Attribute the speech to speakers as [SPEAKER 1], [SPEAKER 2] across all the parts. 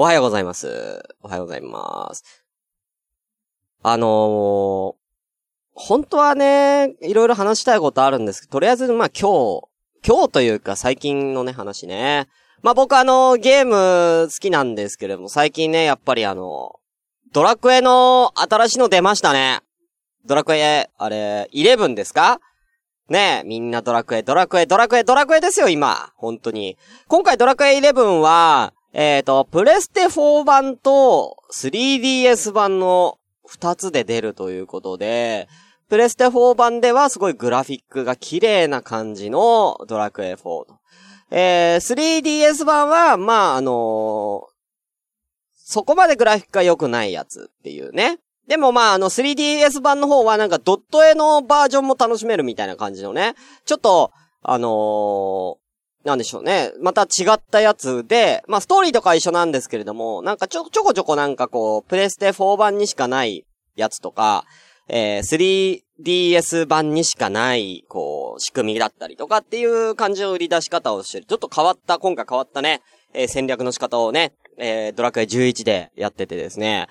[SPEAKER 1] おはようございます。おはようございます。あのー、本当はね、いろいろ話したいことあるんですけど、とりあえず、まあ今日、今日というか最近のね、話ね。まあ僕あの、ゲーム好きなんですけれども、最近ね、やっぱりあの、ドラクエの新しいの出ましたね。ドラクエ、あれ、11ですか？ねえ、みんなドラクエ、ドラクエ、ドラクエ、ドラクエですよ、今。本当に。今回ドラクエ11は、えっ、と、プレステ4版と 3DS 版の2つで出るということで、プレステ4版ではすごいグラフィックが綺麗な感じのドラクエ4と。えー、3DS 版は、まあ、あのーそこまでグラフィックが良くないやつっていうね。でもまあ、あの 3DS 版の方はなんかドット絵のバージョンも楽しめるみたいな感じのね。ちょっと、あのーなんでしょうね。また違ったやつで、まあストーリーとか一緒なんですけれども、なんかちょ、ちょこちょこなんかこう、プレステ4版にしかないやつとか、えー、3DS 版にしかない、こう、仕組みだったりとかっていう感じの売り出し方をしてる。ちょっと変わった、今回変わったね、えー戦略の仕方をね、えードラクエ11でやっててですね。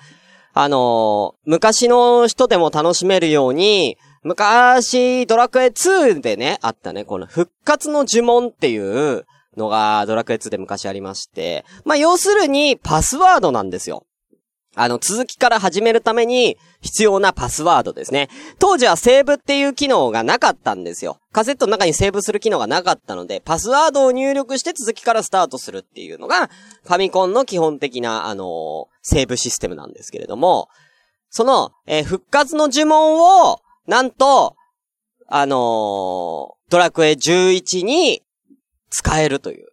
[SPEAKER 1] あのー昔の人でも楽しめるように、昔、ドラクエ2でね、あったね、この復活の呪文っていうのがドラクエ2で昔ありまして、まあ、要するにパスワードなんですよ。あの、続きから始めるために必要なパスワードですね。当時はセーブっていう機能がなかったんですよ。カセットの中にセーブする機能がなかったので、パスワードを入力して続きからスタートするっていうのが、ファミコンの基本的な、あのーセーブシステムなんですけれども、その、えー復活の呪文を、なんと、あのードラクエ11に使えるという。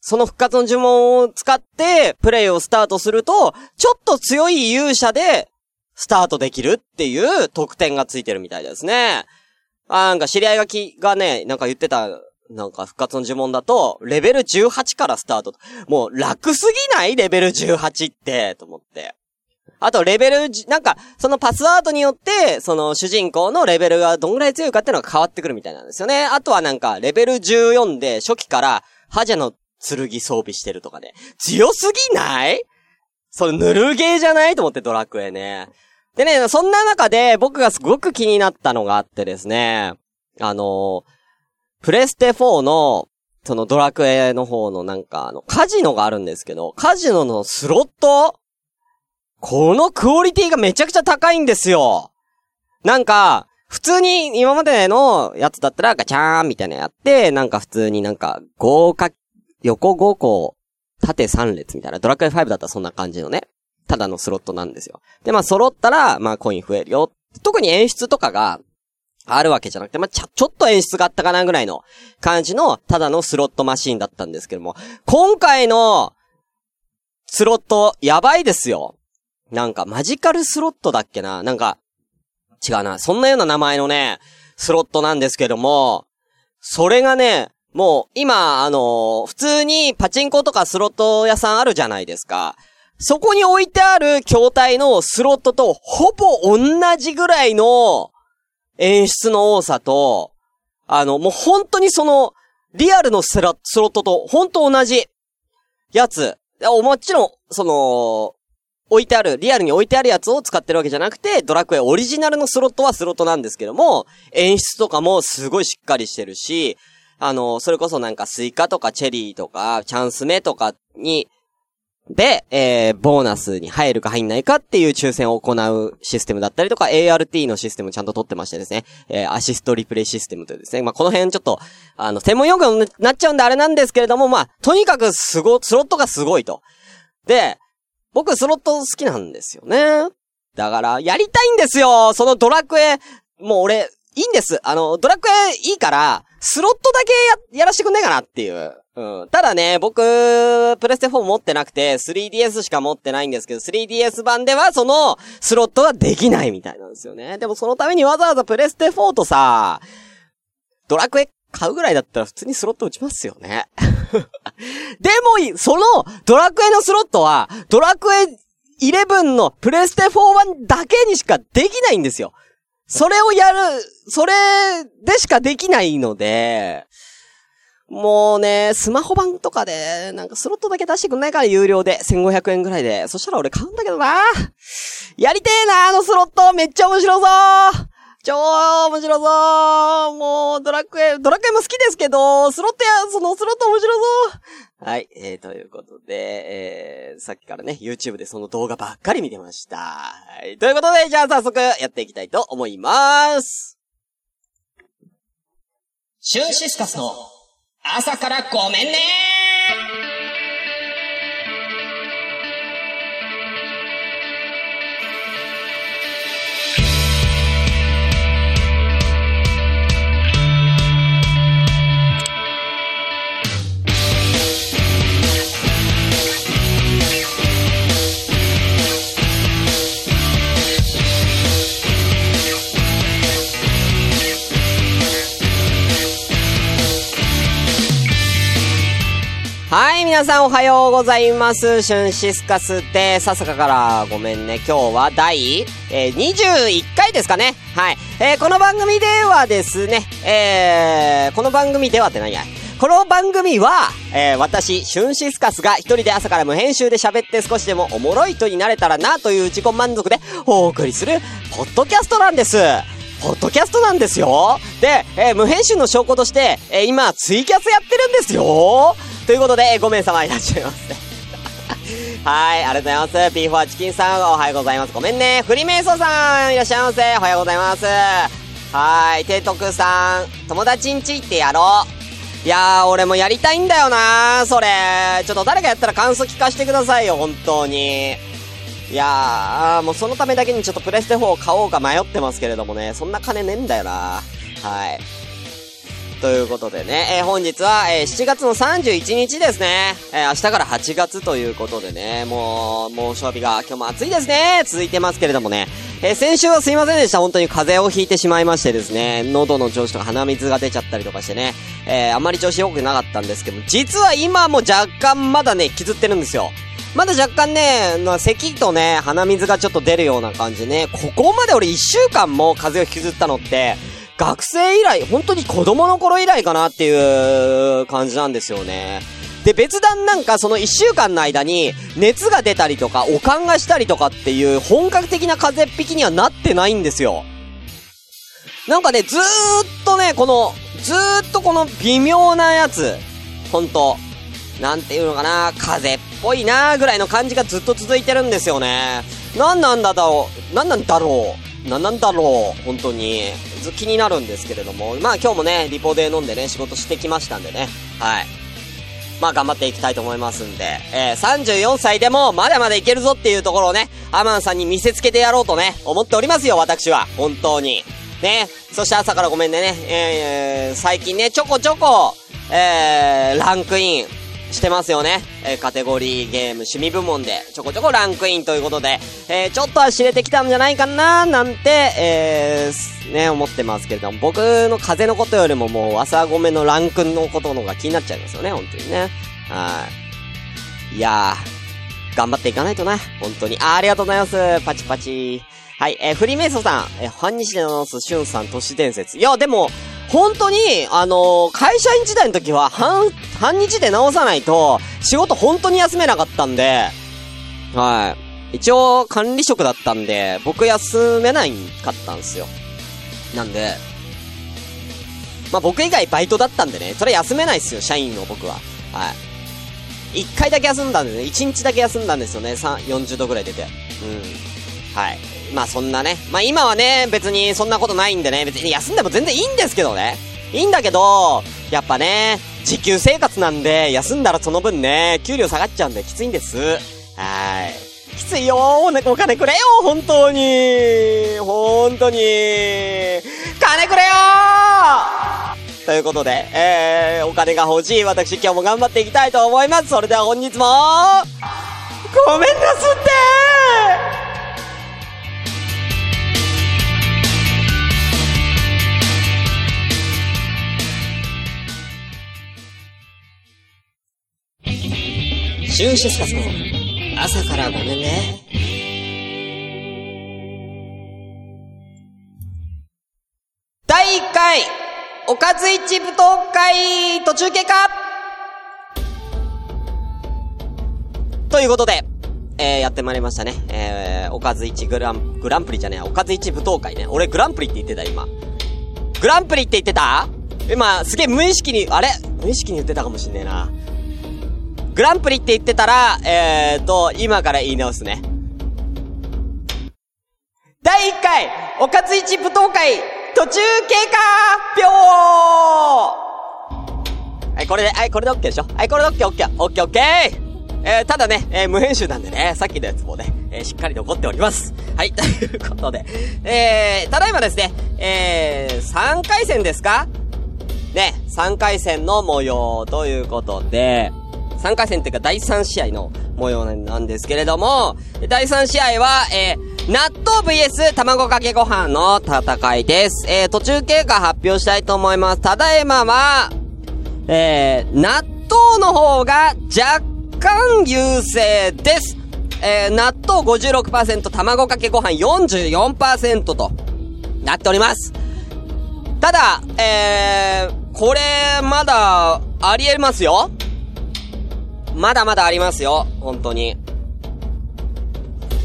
[SPEAKER 1] その復活の呪文を使って、プレイをスタートすると、ちょっと強い勇者で、スタートできるっていう特典がついてるみたいですね。あなんか知り合いがき、がね、なんか言ってた、なんか復活の呪文だと、レベル18からスタート。もう楽すぎないレベル18って、と思って。あと、レベル、なんか、そのパスワードによって、その主人公のレベルがどんぐらい強いかっていうのが変わってくるみたいなんですよね。あとはなんか、レベル14で初期から、ハジャの剣装備してるとかね。強すぎない？それぬるゲーじゃない？と思ってドラクエね。でね、そんな中で僕がすごく気になったのがあってですね。あのプレステ4の、そのドラクエの方のなんか、あの、カジノがあるんですけど、カジノのスロットこのクオリティがめちゃくちゃ高いんですよ。なんか、普通に今までのやつだったらガチャーンみたいなやって、なんか普通になんか豪華、横5個、縦3列みたいな、ドラクエ5だったらそんな感じのね、ただのスロットなんですよ。で、まあ揃ったら、まあコイン増えるよ。特に演出とかが、あるわけじゃなくて、まあ、ちゃ、ちょっと演出があったかなぐらいの感じの、ただのスロットマシーンだったんですけども、今回の、スロット、やばいですよ。なんか、マジカルスロットだっけな？なんか、違うな。そんなような名前のね、スロットなんですけども、それがね、もう、今、あの普通にパチンコとかスロット屋さんあるじゃないですか。そこに置いてある筐体のスロットと、ほぼ同じぐらいの演出の多さと、あの、もう本当にその、リアルのスラスロットと、本当同じやつ。もちろん、その、置いてある、リアルに置いてあるやつを使ってるわけじゃなくて、ドラクエオリジナルのスロットはスロットなんですけども、演出とかもすごいしっかりしてるし、あの、それこそなんかスイカとかチェリーとか、チャンス目とかに、で、えー、ボーナスに入るか入んないかっていう抽選を行うシステムだったりとか、ART のシステムちゃんと取ってましてですね、えー、アシストリプレイシステムというですね、まあ、この辺ちょっと、あの、専門用語になっちゃうんであれなんですけれども、まあ、とにかくすご、スロットがすごいと。で、僕スロット好きなんですよね。だから、やりたいんですよそのドラクエ、もう俺、いいんです。あの、ドラクエいいから、スロットだけや、やらしてくんねえかなっていう。うん。ただね、僕、プレステ4持ってなくて、3DS しか持ってないんですけど、3DS 版ではその、スロットはできないみたいなんですよね。でもそのためにわざわざプレステ4とさ、ドラクエ買うぐらいだったら普通にスロット打ちますよね。でも、その、ドラクエのスロットは、ドラクエ11のプレステ4版だけにしかできないんですよ。それをやる、それでしかできないので、もうね、スマホ版とかで、なんかスロットだけ出してくんないから有料で、1500円ぐらいで。そしたら俺買うんだけどなやりてえなあのスロットめっちゃ面白そう超面白そうもう、ドラクエ、ドラクエも好きですけど、スロットや、そのスロット面白そうはい、えー、ということで、えー、さっきからね、YouTube でその動画ばっかり見てました。はい、ということで、じゃあ早速やっていきたいと思います。
[SPEAKER 2] シュンシスカスの朝からごめんね
[SPEAKER 1] さんおはようございます。シュンシスカスで、ささかからごめんね。今日は第、えー、21回ですかね。はい。えー、この番組ではですね、えー、この番組ではって何やこの番組は、えー、私、シュンシスカスが一人で朝から無編集で喋って少しでもおもろい人になれたらなという自己満足でお送りする、ポッドキャストなんです。ポッドキャストなんですよ。で、えー、無編集の証拠として、えー、今、ツイキャスやってるんですよ。ということで、5名様いらっしゃいませ。はい、ありがとうございます。ビーフォアチキンさん、おはようございます。ごめんね。フリメイソさん、いらっしゃいませ。おはようございます。はい、提督さん、友達んち行ってやろう。いやー、俺もやりたいんだよなー、それ。ちょっと誰かやったら感想聞かせてくださいよ、本当に。いやー、もうそのためだけにちょっとプレステ4を買おうか迷ってますけれどもね、そんな金ねえんだよな。はい。ということでね、えー、本日は、えー、7月の31日ですね。えー、明日から8月ということでね、もう、猛暑日が今日も暑いですね。続いてますけれどもね。え先週はすいませんでした。本当に風邪をひいてしまいましてですね、喉の調子とか鼻水が出ちゃったりとかしてね、えあまり調子良くなかったんですけど、実は今も若干まだね、引きずってるんですよ。まだ若干ね、まあ、咳とね、鼻水がちょっと出るような感じね。ここまで俺1週間も風邪を引きずったのって、学生以来、本当に子供の頃以来かなっていう感じなんですよね。で、別段なんかその一週間の間に熱が出たりとか、おかんがしたりとかっていう本格的な風邪っ引きにはなってないんですよ。なんかね、ずーっとね、この、ずーっとこの微妙なやつ、ほんと、なんていうのかな、風邪っぽいなーぐらいの感じがずっと続いてるんですよね。なんなんだろう、なんなんだろう、ななんだろう、本当に。気になるんですけれども、まあ今日もね、リポで飲んでね、仕事してきましたんでね、はい。まあ頑張っていきたいと思いますんで、えー、34歳でもまだまだいけるぞっていうところをね、アマンさんに見せつけてやろうとね、思っておりますよ、私は。本当に。ね。そして朝からごめんね、えー、最近ね、ちょこちょこ、えー、ランクイン、してますよね。えー、カテゴリーゲーム趣味部門でちょこちょこランクインということで、えー、ちょっとは知れてきたんじゃないかななんて、えー、ね、思ってますけれども、僕の風のことよりももう朝ごめのランクのことの方が気になっちゃいますよね、本当にね。はい。いやー、頑張っていかないとな、本当に。あ、ありがとうございます。パチパチ。はい、えー、フリーメイソさん、えー、半日で直すシュンさん都市伝説。いや、でも、本当に、あのー、会社員時代の時は、半、半日で直さないと、仕事本当に休めなかったんで、はい。一応、管理職だったんで、僕休めないかったんですよ。なんで、まあ、僕以外バイトだったんでね、それ休めないっすよ、社員の僕は。はい。一回だけ休んだんでね、一日だけ休んだんですよね、3、40度ぐらい出て。うん。はい。まあそんなね。まあ今はね、別にそんなことないんでね、別に休んでも全然いいんですけどね。いいんだけど、やっぱね、時給生活なんで、休んだらその分ね、給料下がっちゃうんできついんです。はい。きついよー、お金くれよ本当に本当に金くれよということで、えー、お金が欲しい私今日も頑張っていきたいと思います。それでは本日も、ごめんなすってシュンシスカスの朝からごめんね。第1回おかず一舞踏会途中経過ということで、えー、やってまいりましたね。えー、おかず一グラン、グランプリじゃねえ、おかず一舞踏会ね。俺グランプリって言ってた、今。グランプリって言ってた？今、すげえ無意識に、あれ？無意識に言ってたかもしんねえな。グランプリって言ってたら、えーと、今から言い直すね。第1回、おかず一舞踏会、途中経過表はい、これで、はい、これで OK でしょ？はい、これで OK、OK、OK、OK! えー、ただね、えー、無編集なんでね、さっきのやつもね、えー、しっかり残っております。はい、ということで、えー、ただいまですね、えー、3回戦ですか？ね、3回戦の模様ということで、3回戦っていうか第3試合の模様なんですけれども、第3試合は、えー、納豆 VS 卵かけご飯の戦いです。えー、途中経過発表したいと思います。ただいまは、えー、納豆の方が若干優勢です。えー、納豆56%、卵かけご飯44%となっております。ただ、えー、これ、まだ、ありえますよ。まだまだありますよ。本当に。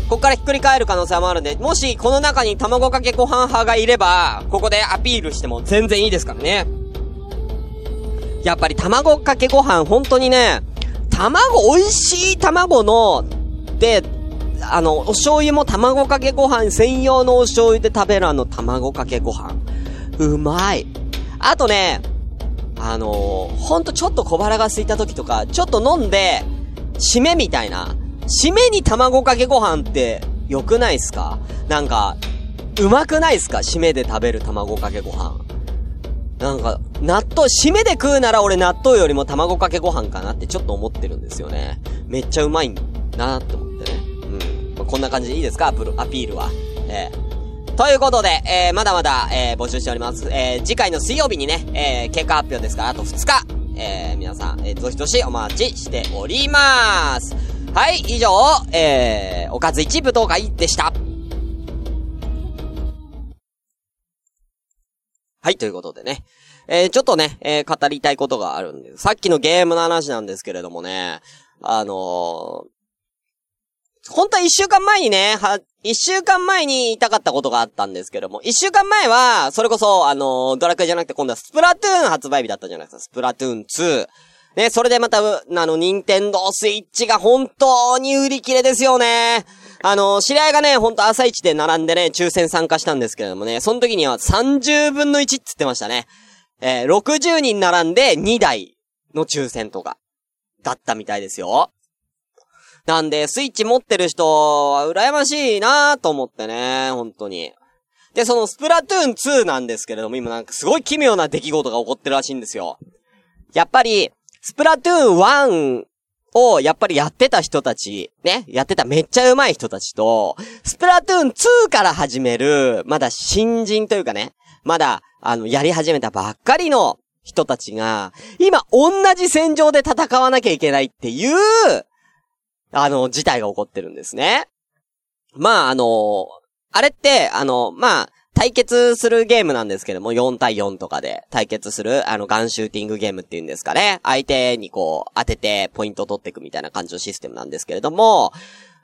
[SPEAKER 1] ここからひっくり返る可能性もあるんで、もしこの中に卵かけご飯派がいれば、ここでアピールしても全然いいですからね。やっぱり卵かけご飯、本当にね、卵、美味しい卵の、で、あの、お醤油も卵かけご飯専用のお醤油で食べるあの卵かけご飯。うまい。あとね、あのー、ほんとちょっと小腹が空いた時とか、ちょっと飲んで、締めみたいな。締めに卵かけご飯って良くないっすか？なんか、うまくないっすか？締めで食べる卵かけご飯。なんか、納豆、締めで食うなら俺納豆よりも卵かけご飯かなってちょっと思ってるんですよね。めっちゃうまいなーって思ってね。うん。まあ、こんな感じでいいですか？アピールは。えーということで、えー、まだまだ、えー、募集しております。えー、次回の水曜日にね、えー、結果発表ですから、あと2日、えー、皆さん、えー、どしどしお待ちしております。はい、以上、えー、おかず一部動画でした。はい、ということでね。えー、ちょっとね、えー、語りたいことがあるんです、さっきのゲームの話なんですけれどもね、あのー、本当は一週間前にね、は、一週間前に言いたかったことがあったんですけども、一週間前は、それこそ、あのー、ドラクエじゃなくて今度はスプラトゥーン発売日だったじゃないですか。スプラトゥーン2。ね、それでまた、あの、ニンテンドースイッチが本当に売り切れですよね。あの、知り合いがね、ほんと朝一で並んでね、抽選参加したんですけれどもね、その時には30分の1って言ってましたね。えー、60人並んで2台の抽選とか、だったみたいですよ。なんで、スイッチ持ってる人は羨ましいなぁと思ってね、本当に。で、そのスプラトゥーン2なんですけれども、今なんかすごい奇妙な出来事が起こってるらしいんですよ。やっぱり、スプラトゥーン1をやっぱりやってた人たち、ね、やってためっちゃ上手い人たちと、スプラトゥーン2から始める、まだ新人というかね、まだ、あの、やり始めたばっかりの人たちが、今同じ戦場で戦わなきゃいけないっていう、あの、事態が起こってるんですね。まあ、あの、あれって、あの、まあ、対決するゲームなんですけども、4対4とかで対決する、あの、ガンシューティングゲームっていうんですかね。相手にこう、当ててポイントを取っていくみたいな感じのシステムなんですけれども、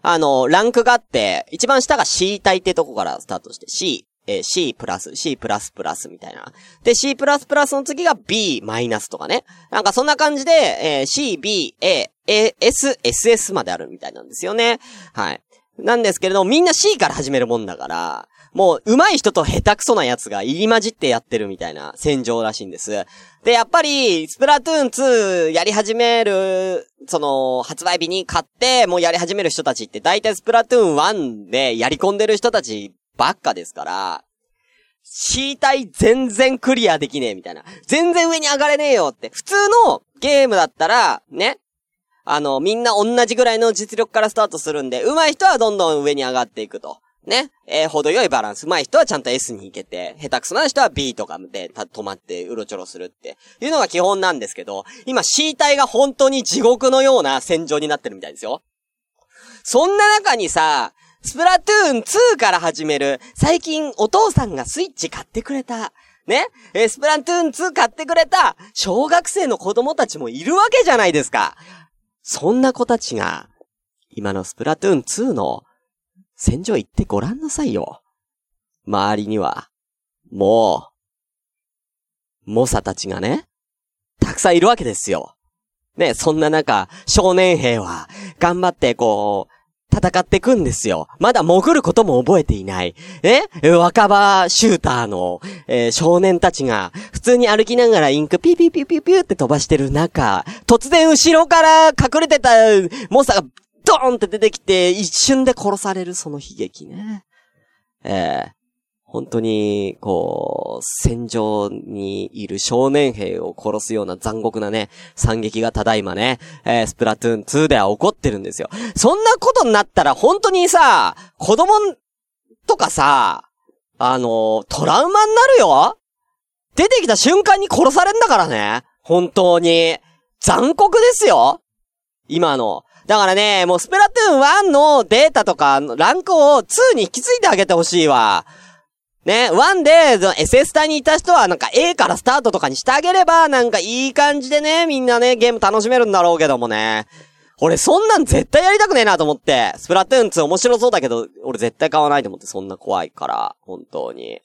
[SPEAKER 1] あの、ランクがあって、一番下が C 体ってとこからスタートして、C、えー、C プラス、C プラスプラスみたいな。で、C プラスプラスの次が B マイナスとかね。なんかそんな感じで、えー、C、B、A、A、S、SS まであるみたいなんですよね。はい。なんですけれども、みんな C から始めるもんだから、もう、上手い人と下手くそな奴が入り混じってやってるみたいな戦場らしいんです。で、やっぱり、スプラトゥーン2やり始める、その、発売日に買って、もうやり始める人たちって、だいたいスプラトゥーン1でやり込んでる人たちばっかですから、C 体全然クリアできねえみたいな。全然上に上がれねえよって。普通のゲームだったら、ね。あの、みんな同じぐらいの実力からスタートするんで、上手い人はどんどん上に上がっていくと。ね。えー、程よいバランス。上手い人はちゃんと S に行けて、下手くそな人は B とかで止まってうろちょろするっていうのが基本なんですけど、今 C 体が本当に地獄のような戦場になってるみたいですよ。そんな中にさ、スプラトゥーン2から始める、最近お父さんがスイッチ買ってくれた、ね、えースプラトゥーン2買ってくれた小学生の子供たちもいるわけじゃないですか。そんな子たちが、今のスプラトゥーン2の戦場行ってごらんなさいよ。周りには、もう、猛者たちがね、たくさんいるわけですよ。ね、そんな中、少年兵は、頑張ってこう、戦っていくんですよ。まだ潜ることも覚えていない。え？若葉シューターの、えー少年たちが、普通に歩きながらインクピーピーピーピーピューって飛ばしてる中、突然後ろから隠れてたモンスターがドーンって出てきて、一瞬で殺されるその悲劇ね。えー本当に、こう、戦場にいる少年兵を殺すような残酷なね、惨劇がただいまね、えースプラトゥーン2では起こってるんですよ。そんなことになったら本当にさ、子供とかさ、あのトラウマになるよ？出てきた瞬間に殺されんだからね。本当に。残酷ですよ今の。だからね、もうスプラトゥーン1のデータとか、ランクを2に引き継いであげてほしいわ。ね、1で、SS 隊にいた人はなんか A からスタートとかにしてあげれば、なんかいい感じでね、みんなね、ゲーム楽しめるんだろうけどもね。俺そんなん絶対やりたくねえなと思って。スプラトゥーン2面白そうだけど、俺絶対買わないと思って、そんな怖いから。本当に。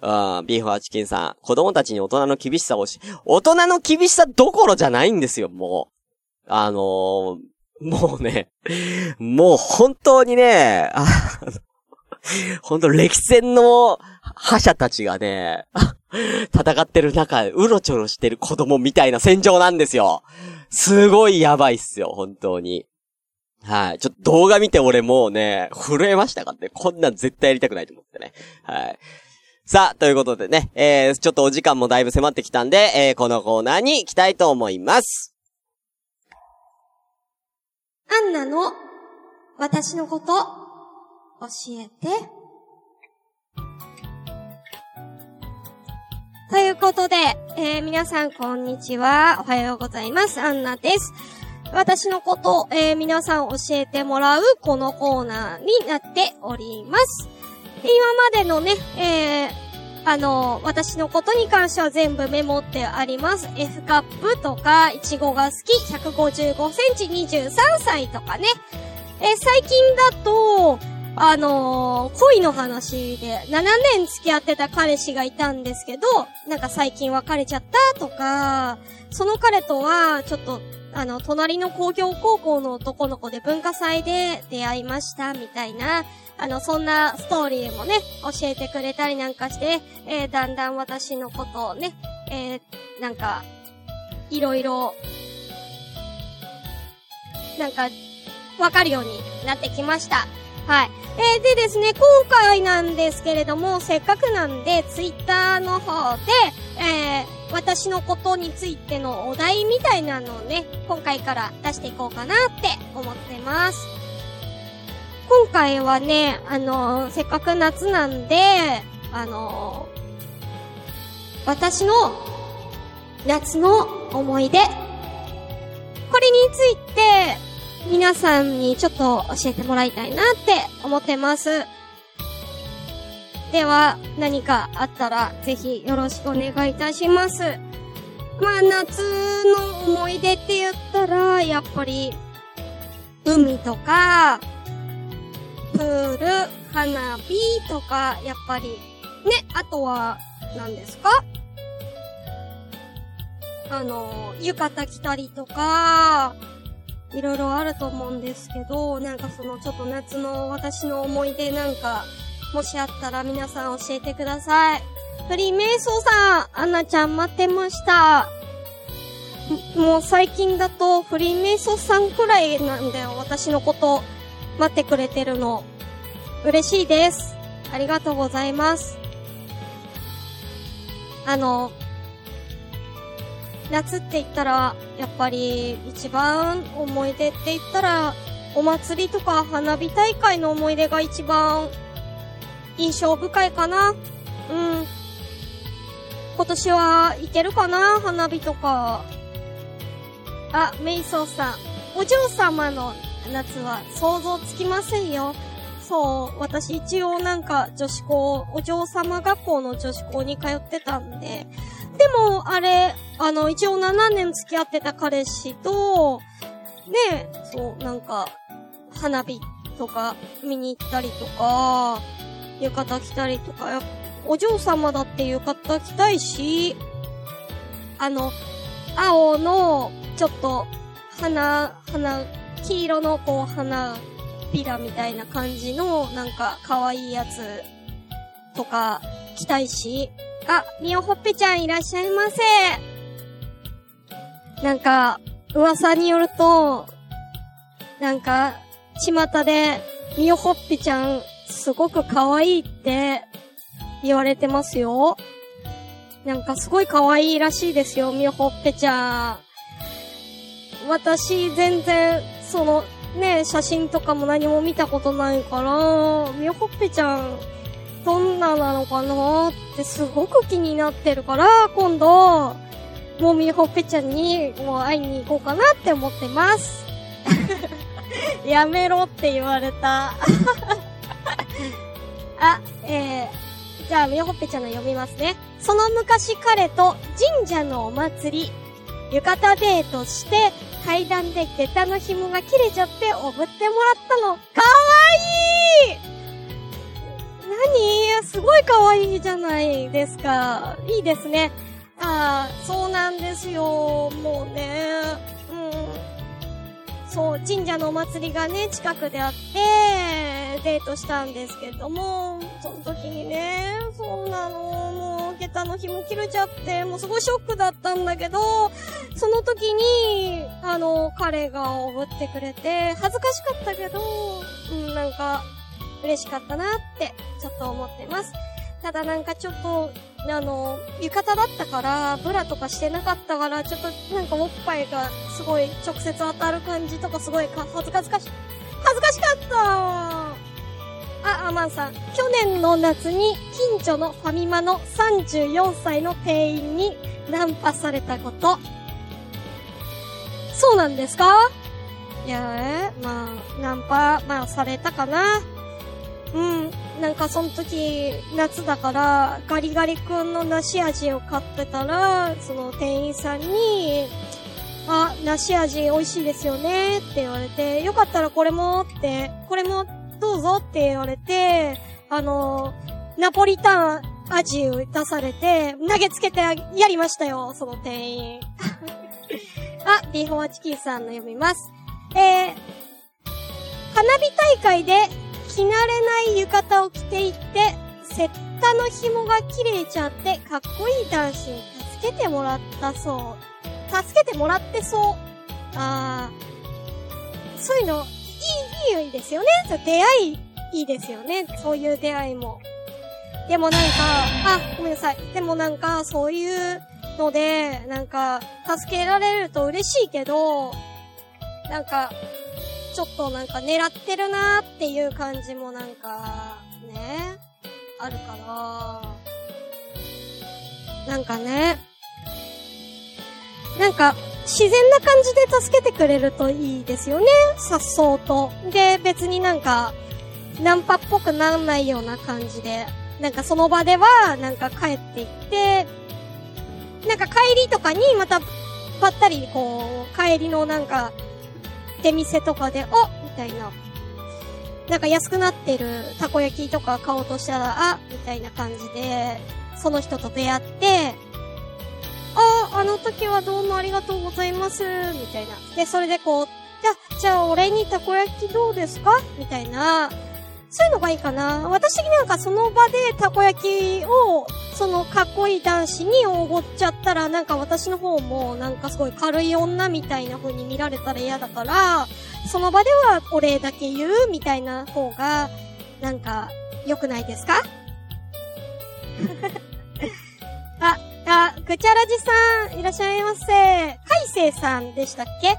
[SPEAKER 1] うん、ビーフはチキンさん。子供たちに大人の厳しさをし、大人の厳しさどころじゃないんですよ、もう。あのー、もうね、もう本当にね、あ本当歴戦の覇者たちがね、戦ってる中、うろちょろしてる子供みたいな戦場なんですよ。すごいやばいっすよ、本当に。はい。ちょっと動画見て俺もうね、震えましたからね。こんなん絶対やりたくないと思ってね。はい。さあ、ということでね、えー、ちょっとお時間もだいぶ迫ってきたんで、えー、このコーナーに行きたいと思います。
[SPEAKER 3] アンナの私のこと教えて。ということで、えー皆さんこんにちは。おはようございます。アンナです。私のこと、えー皆さん教えてもらうこのコーナーになっております。今までのね、えーあの、私のことに関しては全部メモってあります。F カップとか、いちごが好き、155センチ、23歳とかね。え最近だと、あのー恋の話で、7年付き合ってた彼氏がいたんですけど、なんか最近別れちゃったとか、その彼とは、ちょっと、あの、隣の工業高校の男の子で文化祭で出会いました、みたいな、あの、そんなストーリーもね、教えてくれたりなんかして、えーだんだん私のことをね、えーなんか、いろいろ、なんか、わかるようになってきました。はい。えーでですね、今回なんですけれども、せっかくなんで、ツイッターの方で、えー私のことについてのお題みたいなのをね、今回から出していこうかなって思ってます。今回はね、あのーせっかく夏なんで、あのー私の夏の思い出。これについて、皆さんにちょっと教えてもらいたいなって思ってます。では、何かあったら、ぜひよろしくお願いいたします。まあ、夏の思い出って言ったら、やっぱり、海とか、プール、花火とか、やっぱり、ね、あとは、何ですか？あの、浴衣着たりとか、いろいろあると思うんですけど、なんかそのちょっと夏の私の思い出なんか、もしあったら皆さん教えてください。フリーメイソーさん、アンナちゃん待ってました。もう最近だとフリーメイソーさんくらいなんだよ、私のこと待ってくれてるの。嬉しいです。ありがとうございます。あの、夏って言ったら、やっぱり一番思い出って言ったら、お祭りとか花火大会の思い出が一番印象深いかな。うん。今年は行けるかな花火とか。あ、メイソーさん。お嬢様の夏は想像つきませんよ。そう、私一応なんか女子校、お嬢様学校の女子校に通ってたんで、でも、あれ、あの、一応7年付き合ってた彼氏と、ね、そう、なんか、花火とか見に行ったりとか、浴衣着たりとか、お嬢様だって浴衣着たいし、あの、青の、ちょっと、花、花、黄色のこう、花びらみたいな感じの、なんか、可愛いやつ、とか、着たいし。あ、みおほっぺちゃんいらっしゃいませ。なんか、噂によると、なんか、巷で、みおほっぺちゃん、すごく可愛いって、言われてますよ。なんかすごい可愛いらしいですよ、みおほっぺちゃん。私、全然、その、ね、写真とかも何も見たことないから、みおほっぺちゃん、どんななのかなってすごく気になってるから、今度、もみほっぺちゃんに、もう会いに行こうかなって思ってます。やめろって言われた。あ、えー、じゃあ、みほっぺちゃんの読みますね。その昔彼と神社のお祭り、浴衣デートして、階段で下駄の紐が切れちゃっておぶってもらったの。かわいい何？すごいかわいじゃないですか。いいですね。ああ、そうなんですよ。もうね。うん。そう、神社のお祭りがね、近くであって、デートしたんですけども、その時にね、そうなの、もう、下駄の紐切れちゃって、もうすごいショックだったんだけど、その時に、あの、彼がおぶってくれて、恥ずかしかったけど、うん、なんか、嬉しかったなって、ちょっと思ってます。ただなんかちょっと、あの、浴衣だったから、ブラとかしてなかったから、ちょっとなんかおっぱいがすごい直接当たる感じとかすごいか恥ずかしかし、恥ずかしかったあ、アマンさん。去年の夏に近所のファミマの34歳の店員にナンパされたこと。そうなんですか？いやー、まあ、ナンパ、まあ、されたかな。うん。なんかその時、夏だから、ガリガリ君の梨味を買ってたら、その店員さんに、あ、梨味美味しいですよねって言われて、よかったらこれもって、これもどうぞって言われて、あの、ナポリタン味を出されて、投げつけてやりましたよ、その店員。あ、ビーフォアチキンさんの読みます。えー、花火大会で着慣れない浴衣を着ていって、セッタの紐が切れちゃって、かっこいい男子に助けてもらったそう。助けてもらってそう。あー、そういうの、いい、いいですよね。そう出会い、いいですよね。そういう出会いも。でもなんか、あ、ごめんなさい。でもなんか、そういうので、なんか、助けられると嬉しいけど、なんか、ちょっとなんか狙ってるなーっていう感じもなんか、ね、あるから、なんかね、なんか、自然な感じで助けてくれるといいですよね。さっそうと。で、別になんか、ナンパっぽくならないような感じで。なんかその場では、なんか帰っていって、なんか帰りとかにまた、ばったりこう、帰りのなんか、出店とかで、おみたいな。なんか安くなってるたこ焼きとか買おうとしたら、あみたいな感じで、その人と出会って、あ、あの時はどうもありがとうございます、みたいな。で、それでこう、じゃ、じゃあ俺にたこ焼きどうですかみたいな。そういうのがいいかな。私になんかその場でたこ焼きを、そのかっこいい男子におごっちゃったら、なんか私の方もなんかすごい軽い女みたいな風に見られたら嫌だから、その場ではお礼だけ言うみたいな方が、なんか良くないですか？あ、あ、ぐちゃらじさん、いらっしゃいませ。海星さんでしたっけ？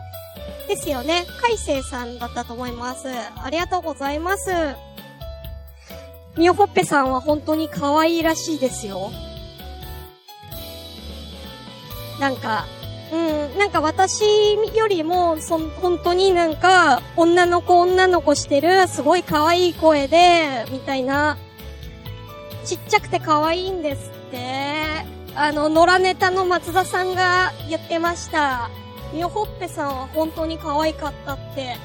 [SPEAKER 3] ですよね。海星さんだったと思います。ありがとうございます。みおほっぺさんは本当に可愛いらしいですよ。なんか、うん、なんか私よりも、そ、本当になんか、女の子女の子してる、すごい可愛い声で、みたいな。ちっちゃくて可愛いんですって。あの、野良ネタの松田さんが言ってました。みよほっぺさんは本当に可愛かったって。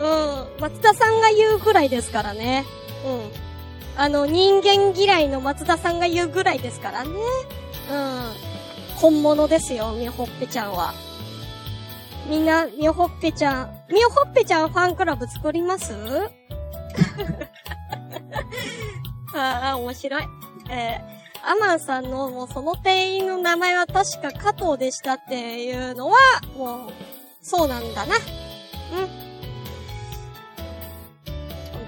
[SPEAKER 3] うん。松田さんが言うぐらいですからね。うん。あの、人間嫌いの松田さんが言うぐらいですからね。うん。本物ですよ、みよほっぺちゃんは。みんな、みよほっぺちゃん、みよほっぺちゃんファンクラブ作ります？ああ、面白い。えー、アマンさんの、もうその店員の名前は確か加藤でしたっていうのは、もう、そうなんだな。うん。本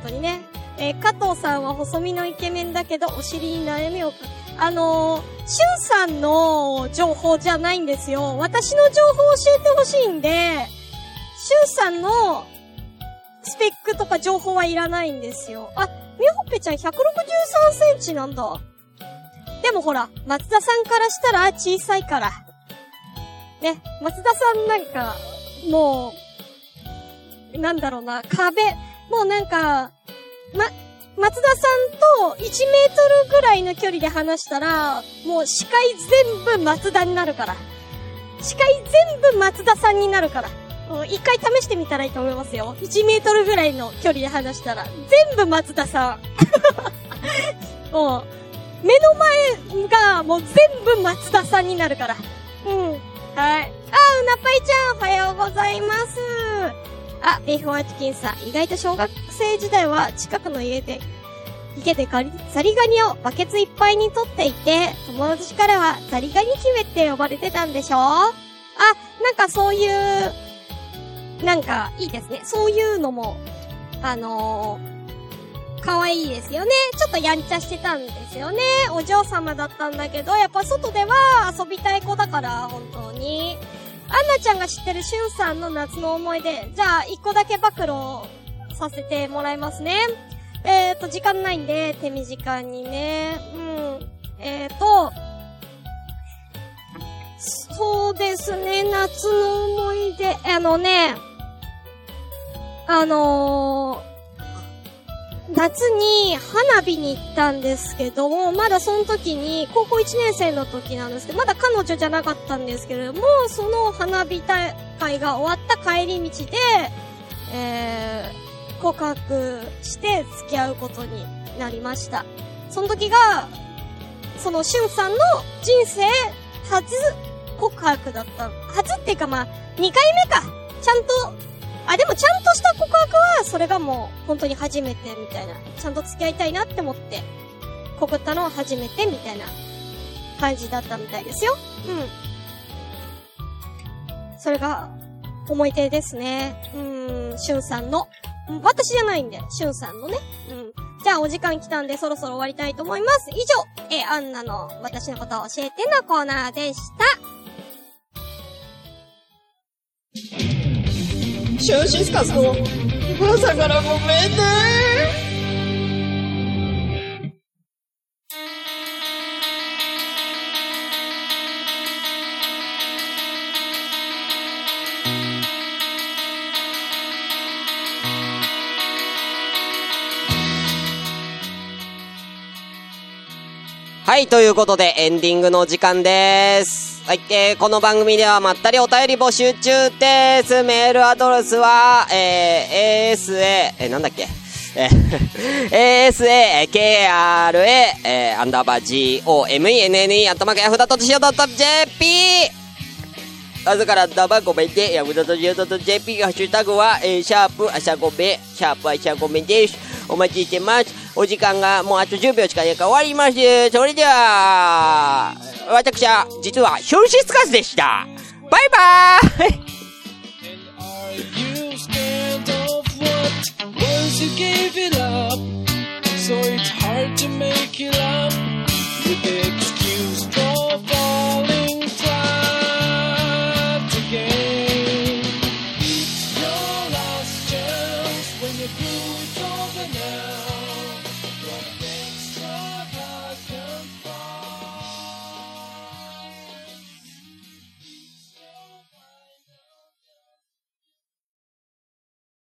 [SPEAKER 3] 当にね。えー加藤さんは細身のイケメンだけど、お尻に悩みをか、あのー、しゅんさんの情報じゃないんですよ。私の情報を教えてほしいんで、しゅんさんのスペックとか情報はいらないんですよ。あ、みほっぺちゃん163センチなんだ。でもほら、松田さんからしたら小さいから。ね、松田さんなんか、もう、なんだろうな、壁、もうなんか、ま、松田さんと1メートルぐらいの距離で話したら、もう視界全部松田になるから。視界全部松田さんになるから。う一回試してみたらいいと思いますよ。1メートルぐらいの距離で話したら、全部松田さん。もう、目の前がもう全部松田さんになるから。うん。はい。あ、うなぱいちゃん、おはようございます。あ、ビーフワチキンさん、意外と小学生時代は近くの家で、池でガリザリガニをバケツいっぱいに取っていて、友達からはザリガニ姫って呼ばれてたんでしょ？あ、なんかそういう、なんかいいですね。そういうのも、あのー、可愛いですよね。ちょっとやんちゃしてたんですよね。お嬢様だったんだけど、やっぱ外では遊びたい子だから、本当に。アンナちゃんが知ってるしゅんさんの夏の思い出。じゃあ、一個だけ暴露させてもらいますね。えーと、時間ないんで、手短にね。うん。えーと、そうですね、夏の思い出。あのね、あのー夏に花火に行ったんですけども、まだその時に、高校1年生の時なんですけど、まだ彼女じゃなかったんですけれども、その花火大会が終わった帰り道で、えー、告白して付き合うことになりました。その時が、そのしゅんさんの人生初告白だった。初っていうかまあ、2回目か。ちゃんとあ、でもちゃんとした告白は、それがもう、本当に初めてみたいな。ちゃんと付き合いたいなって思って、告ったのは初めてみたいな感じだったみたいですよ。うん。それが、思い出ですね。うーん、しゅんさんの。私じゃないんで、しゅんさんのね。うん。じゃあお時間来たんでそろそろ終わりたいと思います。以上、えーアンナの私のことを教えてのコーナーでした。
[SPEAKER 2] シュンシスカスの朝からごめんね。
[SPEAKER 1] はい、ということでエンディングの時間です。はい、えー、この番組ではまったりお便り募集中です。メールアドレスは、えー、ASA、えー、なんだっけ？えー、ASA、KRA、えー、アンダーバー GOMENNE、アットマークヤフー .co.jp! あずからダバごめんで、ヤフー .co.jp ハッシュタグは、えー、シャープ、あしゃごめ、シャープ、あしゃごめです。お待ちしてます。お時間がもうあと10秒しかないか終わります。それでは、私は、実は、ショルシスカスでした。バイバーイ
[SPEAKER 4] you gave it up, so it's hard to make it up. You